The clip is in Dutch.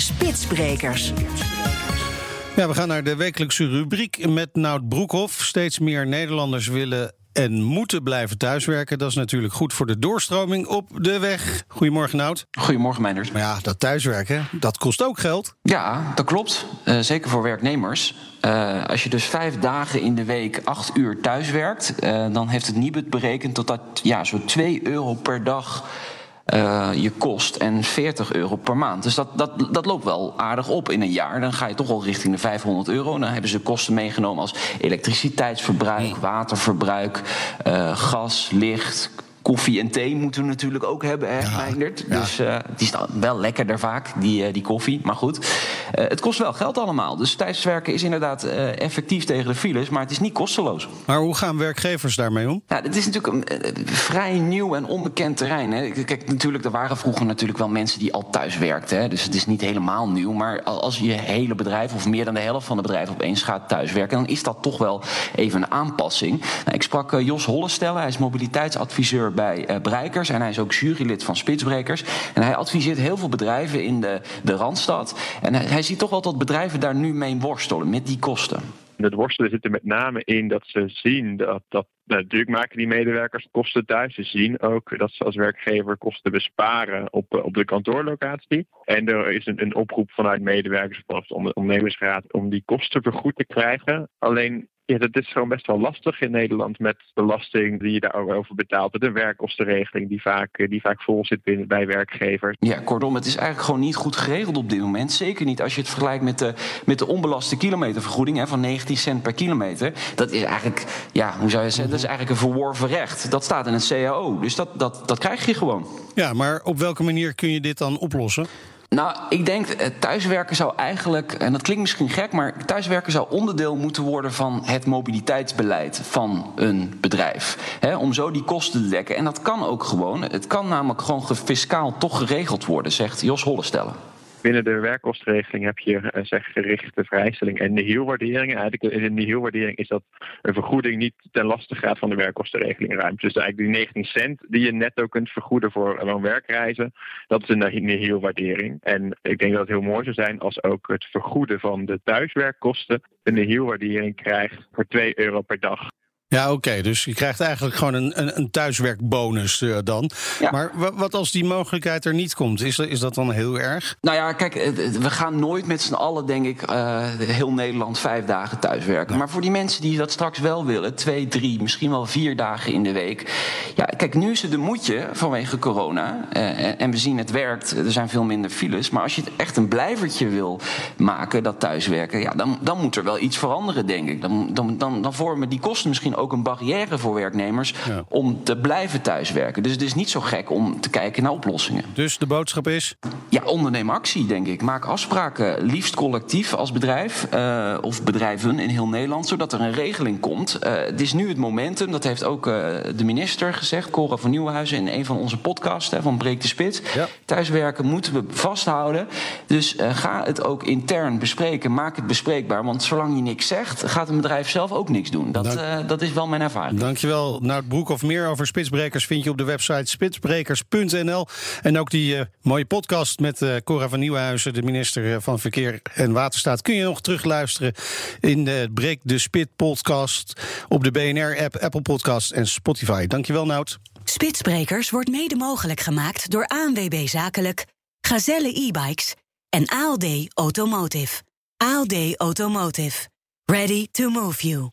Spitsbrekers. Ja, we gaan naar de wekelijkse rubriek met Nout Broekhoff. Steeds meer Nederlanders willen en moeten blijven thuiswerken. Dat is natuurlijk goed voor de doorstroming op de weg. Goedemorgen, Nout. Goedemorgen, Meindert. Maar ja, dat thuiswerken, dat kost ook geld. Ja, dat klopt. Uh, zeker voor werknemers. Uh, als je dus vijf dagen in de week acht uur thuis werkt... Uh, dan heeft het Nibud berekend dat dat ja, zo 2 euro per dag uh, je kost en 40 euro per maand. Dus dat, dat, dat loopt wel aardig op in een jaar. Dan ga je toch wel richting de 500 euro. Dan hebben ze kosten meegenomen als elektriciteitsverbruik, waterverbruik, uh, gas, licht, koffie en thee moeten we natuurlijk ook hebben, hè, ja, Meindert. Ja. Dus uh, die is wel lekkerder vaak, die, uh, die koffie. Maar goed, uh, het kost wel geld allemaal. Dus thuiswerken is inderdaad effectief tegen de files, maar het is niet kosteloos. Maar hoe gaan werkgevers daarmee om? Ja, het is natuurlijk een vrij nieuw en onbekend terrein. Hè. Kijk, natuurlijk, er waren vroeger natuurlijk wel mensen die al thuis werkten. Hè. Dus het is niet helemaal nieuw. Maar als je hele bedrijf, of meer dan de helft van de bedrijf opeens gaat thuiswerken, dan is dat toch wel even een aanpassing. Nou, ik sprak Jos Hollestelle, hij is mobiliteitsadviseur bij uh, Breikers. En hij is ook jurylid van Spitsbrekers. En hij adviseert heel veel bedrijven in de, de Randstad. En hij, ziet toch wel dat bedrijven daar nu mee worstelen, met die kosten. Het worstelen zit er met name in dat ze zien dat, dat natuurlijk maken die medewerkers kosten thuis. Ze zien ook dat ze als werkgever kosten besparen op, op de kantoorlocatie. En er is een, een oproep vanuit medewerkers of de ondernemersraad om die kosten vergoed te krijgen. Alleen ja, dat is gewoon best wel lastig in Nederland met belasting die je daarover betaalt. De werkkostenregeling die vaak, die vaak vol zit binnen, bij werkgevers. Ja, kortom, het is eigenlijk gewoon niet goed geregeld op dit moment. Zeker niet als je het vergelijkt met de, met de onbelaste kilometervergoeding hè, van 19 cent per kilometer. Dat is eigenlijk, ja, hoe zou je zeggen, dat is eigenlijk een verworven recht. Dat staat in een CAO, dus dat, dat, dat krijg je gewoon. Ja, maar op welke manier kun je dit dan oplossen? Nou, ik denk thuiswerken zou eigenlijk, en dat klinkt misschien gek, maar thuiswerken zou onderdeel moeten worden van het mobiliteitsbeleid van een bedrijf. Om zo die kosten te dekken. En dat kan ook gewoon. Het kan namelijk gewoon fiscaal toch geregeld worden, zegt Jos Hollestellen. Binnen de werkkostenregeling heb je uh, zeg, gerichte vrijstelling en nihilwaardering. Eigenlijk in de nihilwaardering is dat een vergoeding niet ten laste gaat van de werkkostenregeling ruimte. Dus eigenlijk die 19 cent die je netto kunt vergoeden voor een werkreizen, dat is een nihilwaardering. En ik denk dat het heel mooi zou zijn als ook het vergoeden van de thuiswerkkosten een nihilwaardering krijgt voor 2 euro per dag. Ja, oké. Okay. Dus je krijgt eigenlijk gewoon een, een, een thuiswerkbonus uh, dan. Ja. Maar wat als die mogelijkheid er niet komt? Is, is dat dan heel erg? Nou ja, kijk, we gaan nooit met z'n allen, denk ik, uh, heel Nederland vijf dagen thuiswerken. Ja. Maar voor die mensen die dat straks wel willen, twee, drie, misschien wel vier dagen in de week. Ja, kijk, nu is het een moedje vanwege corona. Uh, en we zien het werkt, er zijn veel minder files. Maar als je het echt een blijvertje wil maken, dat thuiswerken, ja, dan, dan moet er wel iets veranderen, denk ik. Dan, dan, dan, dan vormen die kosten misschien ook een barrière voor werknemers ja. om te blijven thuiswerken. Dus het is niet zo gek om te kijken naar oplossingen. Dus de boodschap is? Ja, onderneem actie, denk ik. Maak afspraken, liefst collectief als bedrijf uh, of bedrijven in heel Nederland, zodat er een regeling komt. Uh, het is nu het momentum, dat heeft ook uh, de minister gezegd, Cora van Nieuwenhuizen, in een van onze podcasts hè, van Breek de Spit. Ja. Thuiswerken moeten we vasthouden. Dus ga het ook intern bespreken, maak het bespreekbaar. Want zolang je niks zegt, gaat een bedrijf zelf ook niks doen. Dat, dat is wel mijn ervaring. Dankjewel. Nout Broek of meer over spitsbrekers vind je op de website spitsbrekers.nl. En ook die uh, mooie podcast met uh, Cora van Nieuwenhuizen, de minister van Verkeer en Waterstaat, kun je nog terugluisteren in de Breek de Spit podcast op de BNR-app, Apple Podcast en Spotify. Dankjewel, Nout. Spitsbrekers wordt mede mogelijk gemaakt door ANWB Zakelijk, Gazelle e-bikes en ALD Automotive. ALD Automotive. Ready to move you.